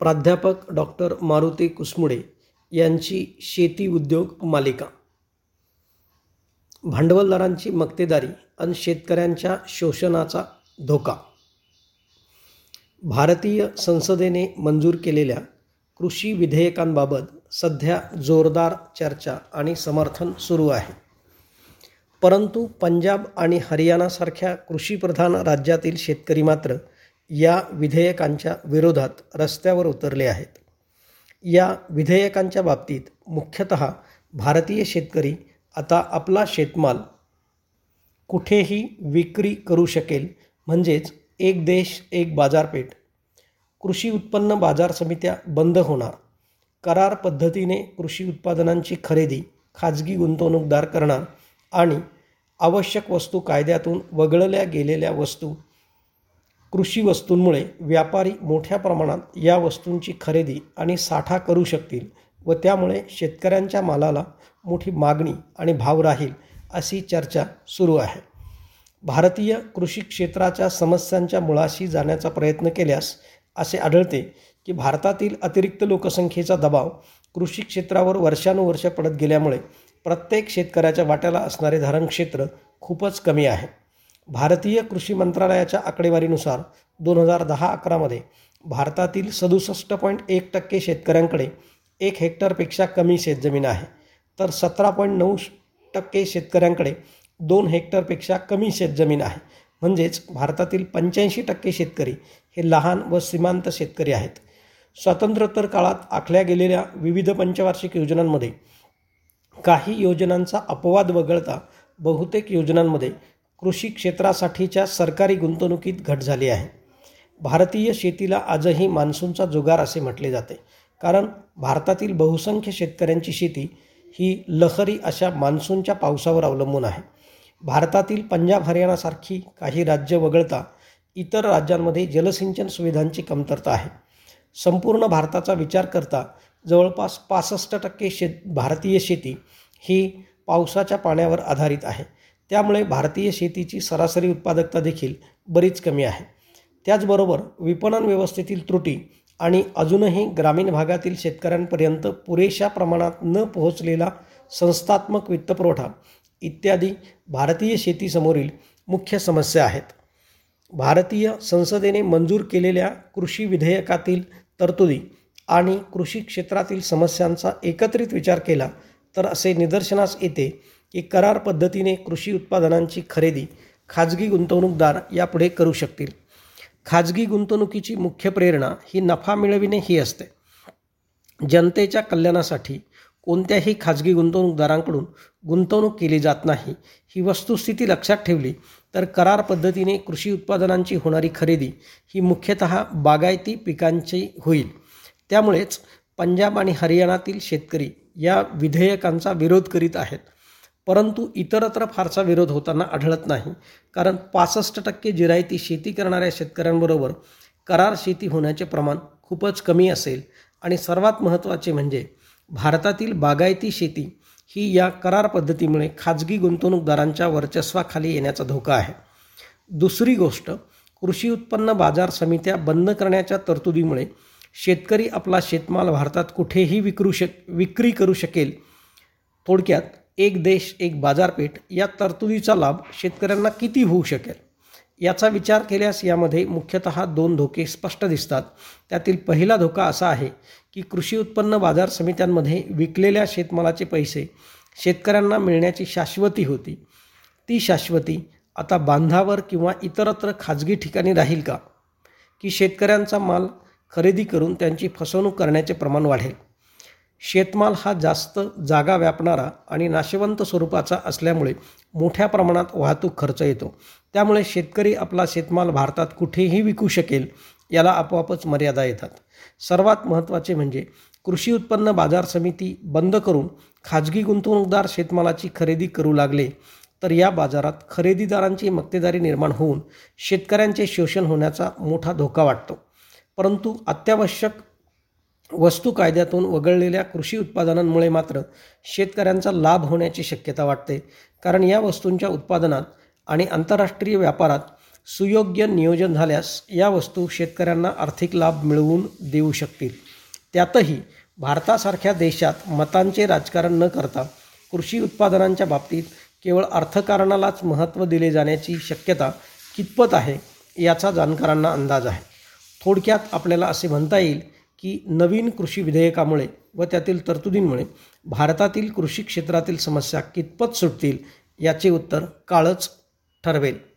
प्राध्यापक डॉक्टर मारुती कुसमुडे यांची शेती उद्योग मालिका. भांडवलदारांची मक्तेदारी आणि शेतकऱ्यांच्या शोषणाचा धोका. भारतीय संसदेने मंजूर केलेल्या कृषी विधेयकांबाबत सध्या जोरदार चर्चा आणि समर्थन सुरू आहे. परंतु पंजाब आणि हरियाणासारख्या कृषीप्रधान राज्यातील शेतकरी मात्र या विधेयकांच्या विरोधात रस्त्यावर उतरले आहेत. या विधेयकांच्या बाबतीत मुख्यतः भारतीय शेतकरी आता आपला शेतमाल कुठेही विक्री करू शकेल म्हणजेच एक देश एक बाजारपेठ कृषी उत्पन्न बाजार समित्या बंद होणार करार पद्धतीने कृषी उत्पादनांची खरेदी खाजगी गुंतवणूकदार करणार आणि आवश्यक वस्तू कायद्यातून वगळल्या गेलेल्या वस्तू कृषी वस्तूंमुळे व्यापारी मोठ्या प्रमाणात या वस्तूंची खरेदी आणि साठा करू शकतील व त्यामुळे शेतकऱ्यांच्या मालाला मोठी मागणी आणि भाव राहील अशी चर्चा सुरू आहे. भारतीय कृषी क्षेत्राच्या समस्यांच्या मुळाशी जाण्याचा प्रयत्न केल्यास असे आढळते की भारतातील अतिरिक्त लोकसंख्येचा दबाव कृषी क्षेत्रावर वर्षानुवर्ष पडत गेल्यामुळे प्रत्येक शेतकऱ्याच्या वाट्याला असणारे धारणक्षेत्र खूपच कमी आहे. भारतीय कृषी मंत्रालयाच्या आकडेवारीनुसार दोन हजार दहा अकरामध्ये भारतातील सदुसष्ट पॉईंट एक टक्के शेतकऱ्यांकडे एक हेक्टरपेक्षा कमी शेतजमीन आहे. तर सतरा पॉईंट नऊ टक्के शेतकऱ्यांकडे दोन हेक्टरपेक्षा कमी शेतजमीन आहे. म्हणजेच भारतातील पंच्याऐंशी टक्के शेतकरी हे लहान व सीमांत शेतकरी आहेत. स्वातंत्र्योत्तर काळात आखल्या गेलेल्या विविध पंचवार्षिक योजनांमध्ये काही योजनांचा अपवाद वगळता बहुतेक योजनांमध्ये कृषी क्षेत्रासाठीच्या सरकारी गुंतवणुकीत घट झाली आहे. भारतीय शेतीला आजही मान्सूनचा जुगार असे म्हटले जाते. कारण भारतातील बहुसंख्य शेतकऱ्यांची शेती ही लहरी अशा मान्सूनच्या पावसावर अवलंबून आहे. भारतातील पंजाब हरियाणासारखी काही राज्य वगळता इतर राज्यांमध्ये जलसिंचन सुविधांची कमतरता आहे. संपूर्ण भारताचा विचार करता जवळपास पासष्ट टक्के शेत भारतीय शेती ही पावसाच्या पाण्यावर आधारित आहे. त्यामुळे भारतीय शेतीची सरासरी उत्पादकता देखील बरीच कमी आहे. त्याचबरोबर विपणन व्यवस्थेतील त्रुटी आणि अजूनही ग्रामीण भागातील शेतकऱ्यांपर्यंत पुरेशा प्रमाणात न पोहोचलेला संस्थात्मक वित्तपुरवठा इत्यादी भारतीय शेतीसमोरील मुख्य समस्या आहेत. भारतीय संसदेने मंजूर केलेल्या कृषी विधेयकातील तरतुदी आणि कृषी क्षेत्रातील समस्यांचा एकत्रित विचार केला तर असे निदर्शनास येते की करार पद्धतीने कृषी उत्पादनांची खरेदी खाजगी गुंतवणूकदार यापुढे करू शकतील. खाजगी गुंतवणुकीची मुख्य प्रेरणा ही नफा मिळविणे ही असते. जनतेच्या कल्याणासाठी कोणत्याही खाजगी गुंतवणूकदारांकडून गुंतवणूक केली जात नाही ही वस्तुस्थिती लक्षात ठेवली तर करार पद्धतीने कृषी उत्पादनांची होणारी खरेदी ही मुख्यतः बागायती पिकांची होईल. त्यामुळेच पंजाब आणि हरियाणातील शेतकरी या विधेयकांचा विरोध करीत आहेत. परंतु इतरत्र फारसा विरोध होताना आढळत नाही. कारण पासष्ट टक्के जिरायती शेती करणाऱ्या शेतकऱ्यांबरोबर करार शेती होण्याचे प्रमाण खूपच कमी असेल. आणि सर्वात महत्त्वाचे म्हणजे भारतातील बागायती शेती ही या करार पद्धतीमुळे खाजगी गुंतवणूकदारांच्या वर्चस्वाखाली येण्याचा धोका आहे. दुसरी गोष्ट कृषी उत्पन्न बाजार समित्या बंद करण्याच्या तरतुदीमुळे शेतकरी आपला शेतमाल भारतात कुठेही विक्रू शक विक्री करू शकेल. थोडक्यात एक देश एक बाजारपेठ या तरतुदीचा लाभ शेतकऱ्यांना किती होऊ शकेल? याचा विचार केल्यास यामध्ये मुख्यतः दोन धोके स्पष्ट दिसतात. त्यातील पहिला धोका असा आहे की कृषी उत्पन्न बाजार समित्यांमध्ये विकलेल्या शेतमालाचे पैसे शेतकऱ्यांना मिळण्याची शाश्वती होती. ती शाश्वती आता बांधावर किंवा इतरत्र खाजगी ठिकाणी राहील का? की शेतकऱ्यांचा माल खरेदी करून त्यांची फसवणूक करण्याचे प्रमाण वाढेल? शेतमाल हा जास्त जागा व्यापणारा आणि नाशवंत स्वरूपाचा असल्यामुळे मोठ्या प्रमाणात वाहतूक खर्च येतो. त्यामुळे शेतकरी आपला शेतमाल भारतात कुठेही विकू शकेल याला आपोआपच मर्यादा येतात. सर्वात महत्त्वाचे म्हणजे कृषी उत्पन्न बाजार समिती बंद करून खाजगी गुंतवणूकदार शेतमालाची खरेदी करू लागले तर या बाजारात खरेदीदारांची मक्तेदारी निर्माण होऊन शेतकऱ्यांचे शोषण होण्याचा मोठा धोका वाटतो. परंतु अत्यावश्यक वस्तू कायद्यातून वगळलेल्या कृषी उत्पादनांमुळे मात्र शेतकऱ्यांचा लाभ होण्याची शक्यता वाटते. कारण या वस्तूंच्या उत्पादनात आणि आंतरराष्ट्रीय व्यापारात सुयोग्य नियोजन झाल्यास या वस्तू शेतकऱ्यांना आर्थिक लाभ मिळवून देऊ शकतील. त्यातही भारतासारख्या देशात मतांचे राजकारण न करता कृषी उत्पादनांच्या बाबतीत केवळ अर्थकारणालाच महत्त्व दिले जाण्याची शक्यता कितपत आहे याचा जाणकारांना अंदाज आहे. थोडक्यात आपल्याला असे म्हणता येईल की नवीन कृषी विधेयकामुळे व त्यातील तरतुदींमुळे भारतातील कृषी क्षेत्रातील समस्या कितपत सुटतील याचे उत्तर काळच ठरवेल.